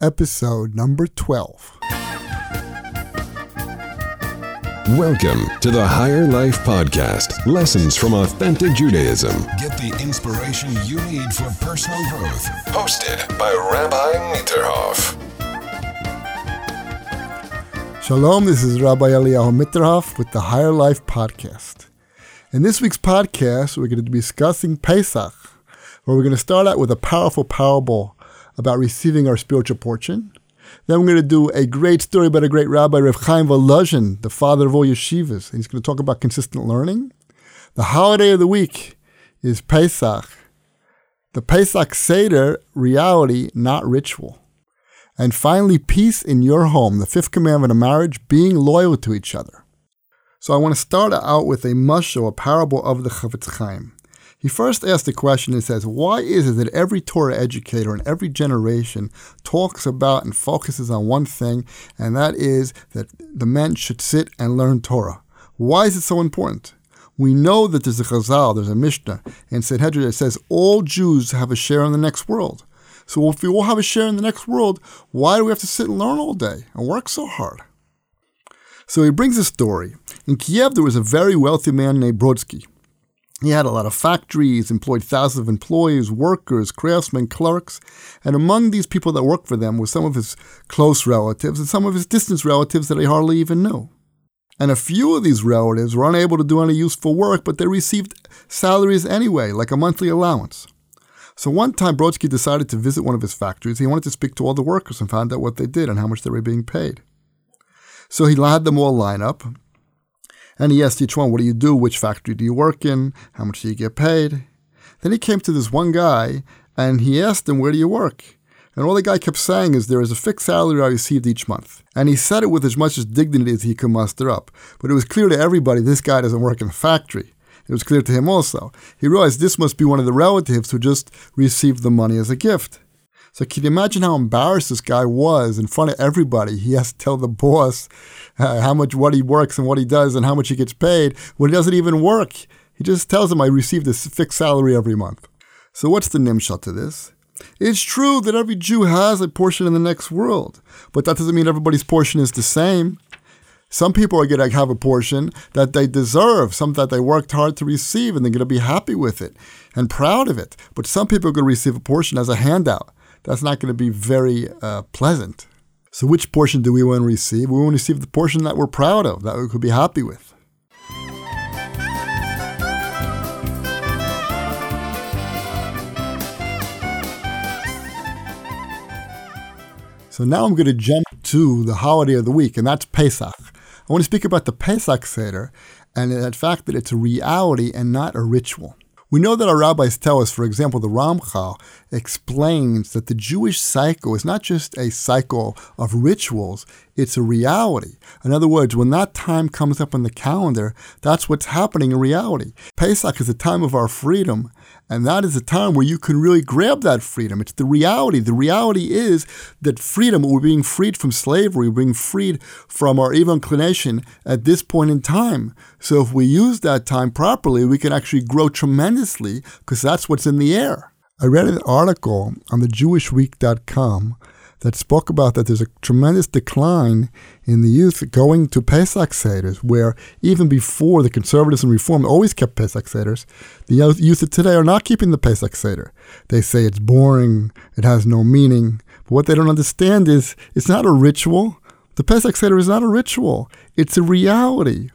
episode number 12. Welcome to the Higher Life Podcast Lessons from Authentic Judaism. Get the inspiration you need for personal growth. Hosted by Rabbi Mitterhoff. Shalom, this is Rabbi Eliyahu Mitterhoff with the Higher Life Podcast. In this week's podcast, we're going to be discussing Pesach, where we're going to start out with a powerful parable about receiving our spiritual portion. Then we're going to do a great story about a great rabbi, Rev Chaim Volozhin, the father of all yeshivas. He's going to talk about consistent learning. The holiday of the week is Pesach. The Pesach Seder, reality, not ritual. And finally, peace in your home, the fifth commandment of marriage, being loyal to each other. So I want to start out with a mushal, a parable of the Chafetz Chaim. He first asked the question and says, Why is it that every Torah educator in every generation talks about and focuses on one thing, and that is that the men should sit and learn Torah? Why is it so important? We know that there's a Chazal, there's a Mishnah in Sanhedrin that says all Jews have a share in the next world. So if we all have a share in the next world, why do we have to sit and learn all day and work so hard? So he brings a story. In Kiev, there was a very wealthy man named Brodsky. He had a lot of factories, employed thousands of employees, workers, craftsmen, clerks, and among these people that worked for them were some of his close relatives and some of his distant relatives that he hardly even knew. And a few of these relatives were unable to do any useful work, but they received salaries anyway, like a monthly allowance. So one time Brodsky decided to visit one of his factories. He wanted to speak to all the workers and find out what they did and how much they were being paid. So he had them all line up, and he asked each one, What do you do? Which factory do you work in? How much do you get paid? Then he came to this one guy and he asked him, Where do you work? And all the guy kept saying is, There is a fixed salary I received each month. And he said it with as much as dignity as he could muster up. But it was clear to everybody this guy doesn't work in a factory. It was clear to him also. He realized this must be one of the relatives who just received the money as a gift. So can you imagine how embarrassed this guy was in front of everybody? He has to tell the boss uh, how much what he works and what he does and how much he gets paid when he doesn't even work. He just tells him I receive this fixed salary every month. So what's the nimshal to this? It's true that every Jew has a portion in the next world, but that doesn't mean everybody's portion is the same. Some people are going to have a portion that they deserve, some that they worked hard to receive, and they're going to be happy with it and proud of it. But some people are going to receive a portion as a handout that's not going to be very uh, pleasant. So, which portion do we want to receive? We want to receive the portion that we're proud of, that we could be happy with. So now I'm going to jump to the holiday of the week, and that's Pesach. I want to speak about the Pesach Seder and the fact that it's a reality and not a ritual. We know that our rabbis tell us, for example, the Ramchal explains that the Jewish cycle is not just a cycle of rituals, it's a reality. In other words, when that time comes up on the calendar, that's what's happening in reality. Pesach is a time of our freedom, and that is a time where you can really grab that freedom. It's the reality. The reality is that freedom, we're being freed from slavery, we're being freed from our evil inclination at this point in time. So if we use that time properly, we can actually grow tremendously because that's what's in the air. I read an article on the JewishWeek.com that spoke about that there's a tremendous decline in the youth going to Pesach Seders, where even before the conservatives and reform always kept Pesach Seders, the youth of today are not keeping the Pesach Seder. They say it's boring, it has no meaning. But what they don't understand is it's not a ritual. The Pesach Seder is not a ritual, it's a reality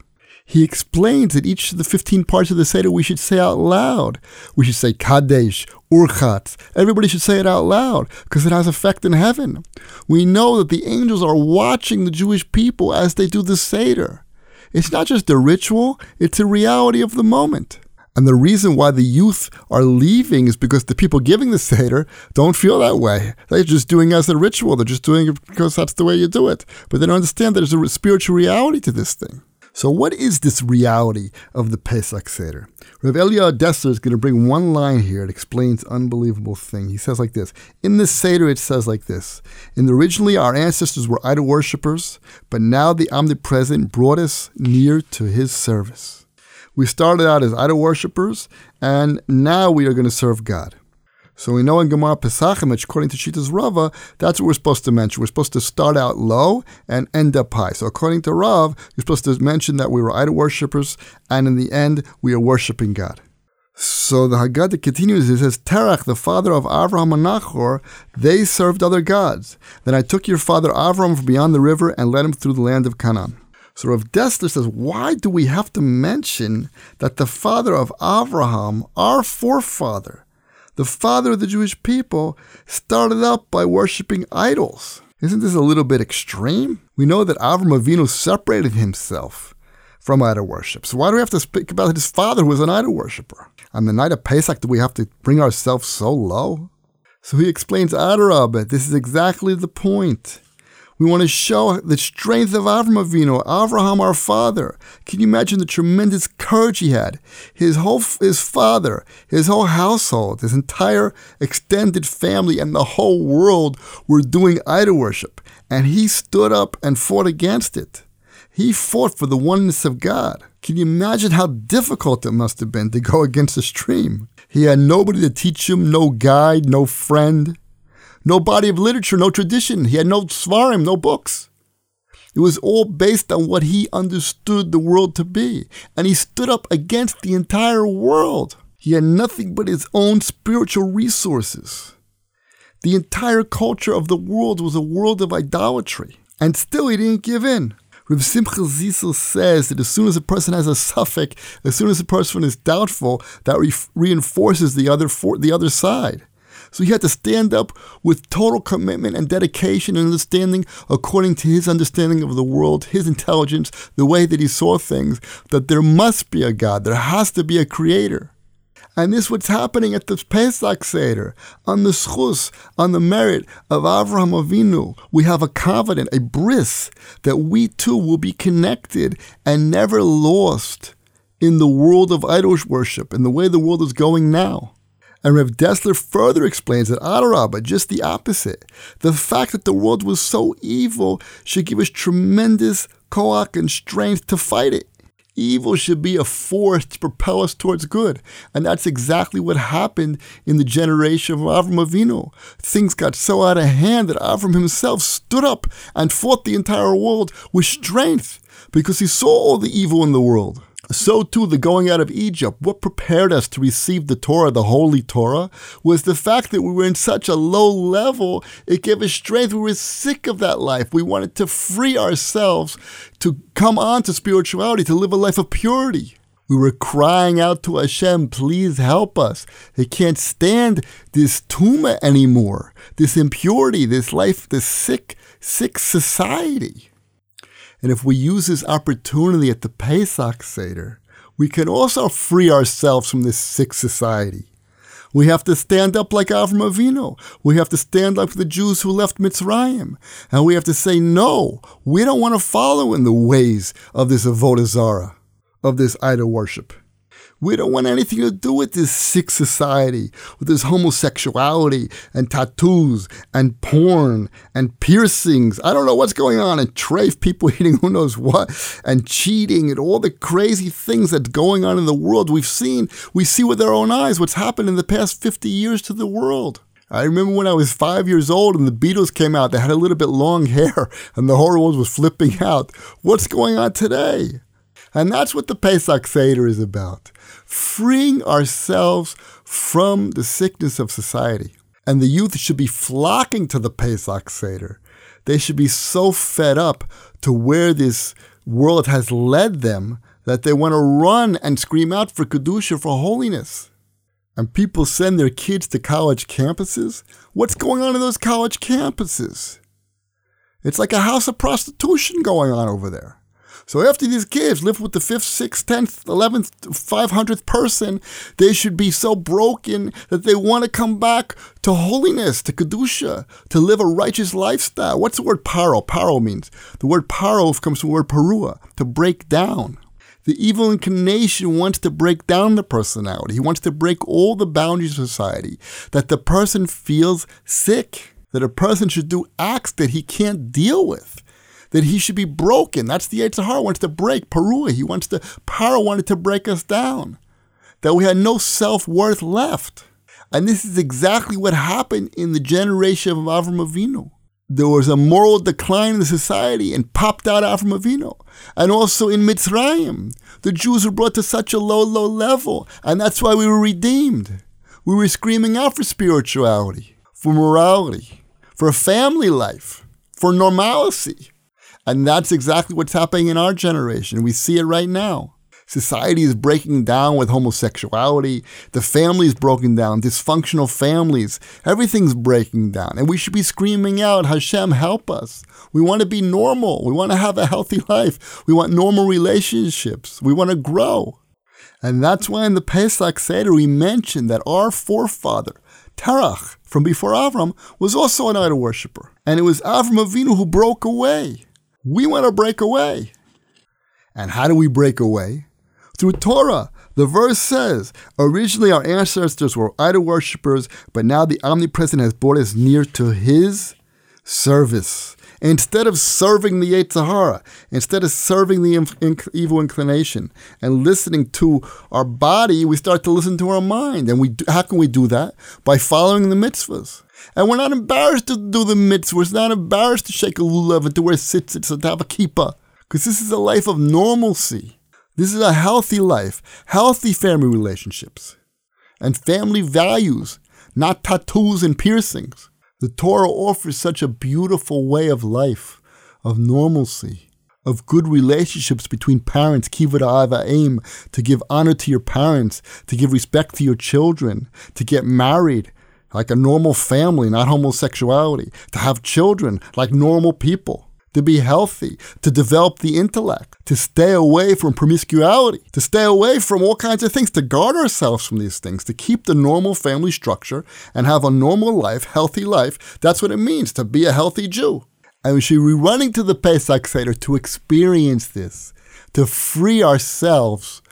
he explains that each of the 15 parts of the Seder we should say out loud. We should say Kadesh, Urchatz. Everybody should say it out loud because it has effect in heaven. We know that the angels are watching the Jewish people as they do the Seder. It's not just a ritual, it's a reality of the moment. And the reason why the youth are leaving is because the people giving the Seder don't feel that way. They're just doing as a ritual. They're just doing it because that's the way you do it. But they don't understand that there's a spiritual reality to this thing. So, what is this reality of the Pesach Seder? Rav Eliyahu Dessler is going to bring one line here. It explains unbelievable thing. He says like this. In this Seder, it says like this. And originally, our ancestors were idol worshippers, but now the omnipresent brought us near to his service. We started out as idol worshippers, and now we are going to serve God. So we know in Gemara Pesachim, according to Shitas Rava, that's what we're supposed to mention. We're supposed to start out low and end up high. So according to Rav, you're supposed to mention that we were idol worshippers, and in the end, we are worshiping God. So the Haggadah continues. It says, Terach, the father of Avraham and Nachor, they served other gods. Then I took your father Avram from beyond the river and led him through the land of Canaan. So Rav Dessler says, why do we have to mention that the father of Avraham, our forefather, the father of the Jewish people, started out by worshiping idols. Isn't this a little bit extreme? We know that Avram Avinu separated himself from idol worship. So why do we have to speak about his father who was an idol worshiper? On the night of Pesach, do we have to bring ourselves so low? So he explains, Adarab, this is exactly the point. We want to show the strength of Avram Avinu, Avraham, our father. Can you imagine the tremendous courage he had? His whole, his father, his whole household, his entire extended family, and the whole world were doing idol worship, and he stood up and fought against it. He fought for the oneness of God. Can you imagine how difficult it must have been to go against the stream? He had nobody to teach him, no guide, no friend no body of literature, no tradition. He had no svarim, no books. It was all based on what he understood the world to be. And he stood up against the entire world. He had nothing but his own spiritual resources. The entire culture of the world was a world of idolatry. And still he didn't give in. Rav Simcha Zissel says that as soon as a person has a safek, as soon as a person is doubtful, that re- reinforces the other for- the other side. So he had to stand up with total commitment and dedication and understanding according to his understanding of the world, his intelligence, the way that he saw things, that there must be a God, there has to be a creator. And this is what's happening at the Pesach Seder. On the zchus, on the merit of Avraham Avinu, we have a covenant, a bris, that we too will be connected and never lost in the world of idol worship, in the way the world is going now. And Rev Dessler further explains that Adarabah, just the opposite. The fact that the world was so evil should give us tremendous koach and strength to fight it. Evil should be a force to propel us towards good. And that's exactly what happened in the generation of Avram Avinu. Things got so out of hand that Avram himself stood up and fought the entire world with strength because he saw all the evil in the world. So too, the going out of Egypt, what prepared us to receive the Torah, the Holy Torah, was the fact that we were in such a low level, it gave us strength. We were sick of that life. We wanted to free ourselves to come on to spirituality, to live a life of purity. We were crying out to Hashem, please help us. They can't stand this tuma anymore, this impurity, this life, this sick, sick society. And if we use this opportunity at the Pesach Seder, we can also free ourselves from this sick society. We have to stand up like Avram Avinu. We have to stand up for the Jews who left Mitzrayim. And we have to say, no, we don't want to follow in the ways of this Avodah Zarah, of this idol worship. We don't want anything to do with this sick society, with this homosexuality and tattoos and porn and piercings. I don't know what's going on and trafe people eating who knows what and cheating and all the crazy things that's going on in the world. We've seen, we see with our own eyes what's happened in the past 50 years to the world. I remember when I was five years old and the Beatles came out. They had a little bit long hair and the whole world was flipping out. What's going on today? And that's what the Pesach Seder is about freeing ourselves from the sickness of society. And the youth should be flocking to the Pesach Seder. They should be so fed up to where this world has led them that they want to run and scream out for Kedusha, for holiness. And people send their kids to college campuses. What's going on in those college campuses? It's like a house of prostitution going on over there. So after these kids live with the fifth, sixth, tenth, eleventh, five hundredth person, they should be so broken that they want to come back to holiness, to kedusha, to live a righteous lifestyle. What's the word paro? Paro means the word paro comes from the word parua, to break down. The evil inclination wants to break down the personality. He wants to break all the boundaries of society. That the person feels sick. That a person should do acts that he can't deal with that he should be broken. That's the Yetzer Hara wants to break. Perua, he wants to, Paro wanted to break us down. That we had no self worth left. And this is exactly what happened in the generation of Avram Avinu. There was a moral decline in the society and popped out Avram Avinu. And also in Mitzrayim, the Jews were brought to such a low, low level. And that's why we were redeemed. We were screaming out for spirituality, for morality, for family life, for normalcy. And that's exactly what's happening in our generation. We see it right now. Society is breaking down with homosexuality. The family is broken down, dysfunctional families. Everything's breaking down. And we should be screaming out, Hashem, help us. We want to be normal. We want to have a healthy life. We want normal relationships. We want to grow. And that's why in the Pesach Seder we mentioned that our forefather, Terach, from before Avram, was also an idol worshiper. And it was Avram Avinu who broke away. We want to break away. And how do we break away? through Torah. The verse says, originally our ancestors were idol worshippers, but now the omnipresent has brought us near to his service. Instead of serving the Yetzer Hara, instead of serving the inc- evil inclination and listening to our body, we start to listen to our mind. And we do, how can we do that? By following the mitzvahs. And we're not embarrassed to do the mitzvahs. We're not embarrassed to shake a lulav and to wear tzitzits and to have a kippah. Because this is a life of normalcy. This is a healthy life, healthy family relationships, and family values, not tattoos and piercings. The Torah offers such a beautiful way of life, of normalcy, of good relationships between parents, kivud aim, to give honor to your parents, to give respect to your children, to get married like a normal family, not homosexuality, to have children like normal people to be healthy, to develop the intellect, to stay away from promiscuity, to stay away from all kinds of things, to guard ourselves from these things, to keep the normal family structure and have a normal life, healthy life. That's what it means to be a healthy Jew. And we should be running to the Pesach Seder to experience this, to free ourselves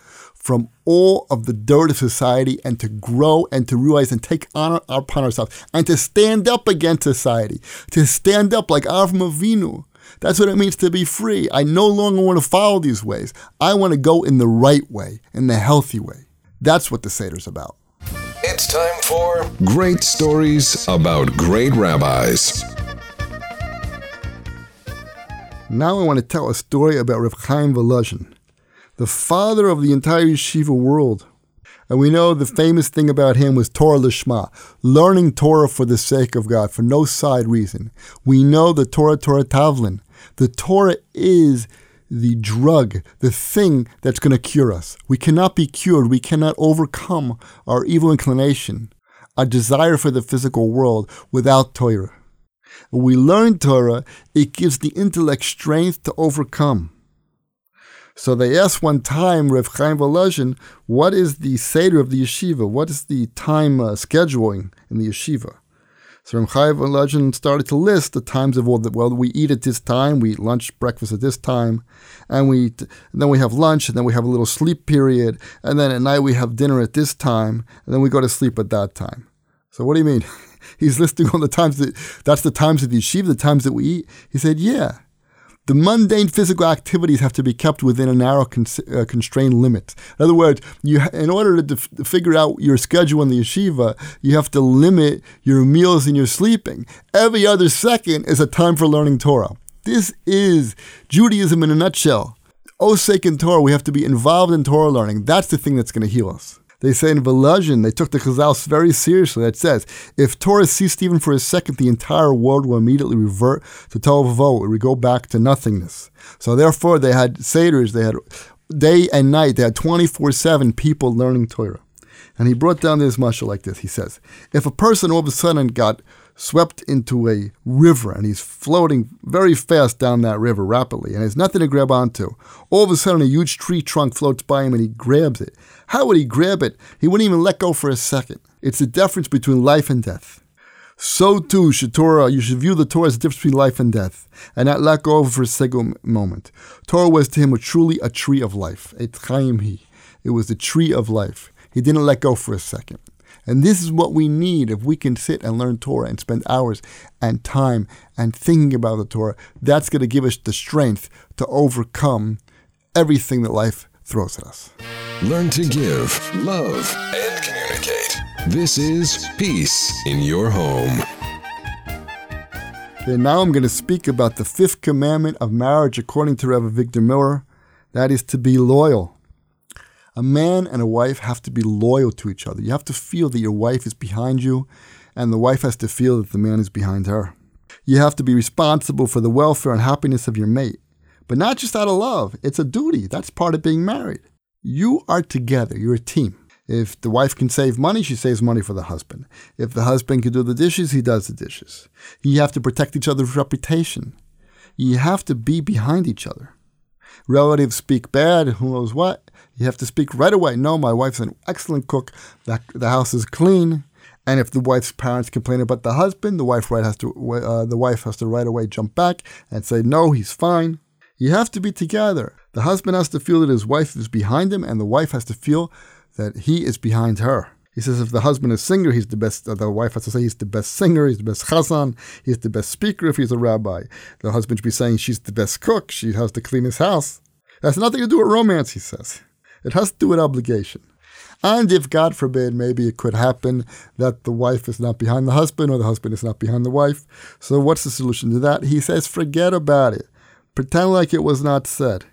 from all of the dirt of society and to grow and to realize and take honor upon ourselves and to stand up against society, to stand up like Avram Avinu, that's what it means to be free. I no longer want to follow these ways. I want to go in the right way, in the healthy way. That's what the Seder's about. It's time for Great Stories About Great Rabbis. Now I want to tell a story about Rav Chaim Volozhin, the father of the entire yeshiva world. And we know the famous thing about him was Torah Lishma, learning Torah for the sake of God, for no side reason. We know the Torah Torah Tavlin. The Torah is the drug, the thing that's going to cure us. We cannot be cured. We cannot overcome our evil inclination, our desire for the physical world without Torah. When we learn Torah, it gives the intellect strength to overcome. So they asked one time Rev Chaim Volozhin, what is the Seder of the yeshiva? What is the time uh, scheduling in the yeshiva? So Rev Chaim Volozhin started to list the times of all the, well, we eat at this time, we eat lunch, breakfast at this time, and we and then we have lunch, and then we have a little sleep period, and then at night we have dinner at this time, and then we go to sleep at that time. So what do you mean? He's listing all the times that that's the times of the yeshiva, the times that we eat. He said, yeah. The mundane physical activities have to be kept within a narrow, uh, constrained limit. In other words, you, in order to def- figure out your schedule in the yeshiva, you have to limit your meals and your sleeping. Every other second is a time for learning Torah. This is Judaism in a nutshell. Osek in Torah, we have to be involved in Torah learning. That's the thing that's going to heal us. They say in Volozhin, they took the Chazal very seriously. That says, if Torah ceased even for a second, the entire world will immediately revert to Tohu It would go back to nothingness. So therefore, they had Seders, they had day and night, they had 24-7 people learning Torah. And he brought down this mashal like this. He says, if a person all of a sudden got swept into a river and he's floating very fast down that river rapidly and has nothing to grab onto. All of a sudden, a huge tree trunk floats by him and he grabs it. How would he grab it? He wouldn't even let go for a second. It's the difference between life and death. So too should Torah, you should view the Torah as the difference between life and death, and not let go for a single moment. Torah was to him a truly a tree of life, a chaim. It was the tree of life. He didn't let go for a second. And this is what we need if we can sit and learn Torah and spend hours and time and thinking about the Torah. That's going to give us the strength to overcome everything that life throws at us. learn to give, love, and communicate. This is Peace in Your Home. Okay, now I'm going to speak about the fifth commandment of marriage according to Rev. Victor Miller. That is to be loyal. A man and a wife have to be loyal to each other. You have to feel that your wife is behind you, and the wife has to feel that the man is behind her. You have to be responsible for the welfare and happiness of your mate, but not just out of love. It's a duty. That's part of being married. You are together, you're a team. If the wife can save money, she saves money for the husband. If the husband can do the dishes, he does the dishes. You have to protect each other's reputation. You have to be behind each other. Relatives speak bad, who knows what. You have to speak right away. No, my wife's an excellent cook. The, the house is clean. And if the wife's parents complain about the husband, the wife right has to uh, the wife has to right away jump back and say no, he's fine. You have to be together. The husband has to feel that his wife is behind him, and the wife has to feel that he is behind her. He says if the husband is singer, he's the best. Uh, the wife has to say he's the best singer, he's the best chazan, he's the best speaker if he's a rabbi. The husband should be saying she's the best cook, she has to clean his house. That's nothing to do with romance, he says. It has to do with obligation. And if God forbid, maybe it could happen that the wife is not behind the husband or the husband is not behind the wife. So what's the solution to that? He says, forget about it. Pretend like it was not said.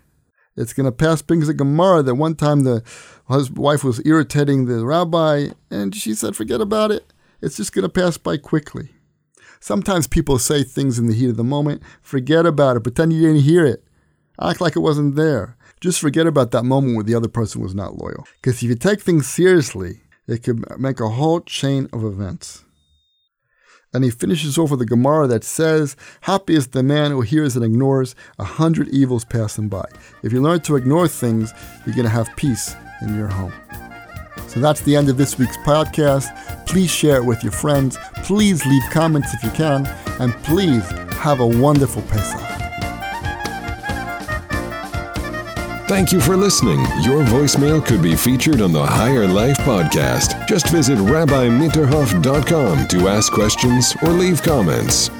It's going to pass brings a Gemara that one time the his wife was irritating the rabbi, and she said, forget about it. It's just going to pass by quickly. Sometimes people say things in the heat of the moment. Forget about it. Pretend you didn't hear it. Act like it wasn't there. Just forget about that moment where the other person was not loyal. Because if you take things seriously, it could make a whole chain of events. And he finishes off with a Gemara that says, Happy is the man who hears and ignores a hundred evils passing by. If you learn to ignore things, you're going to have peace in your home. So that's the end of this week's podcast. Please share it with your friends. Please leave comments if you can. And please have a wonderful Pesach. Thank you for listening. Your voicemail could be featured on the Higher Life podcast. Just visit rabbimitterhoff.com to ask questions or leave comments.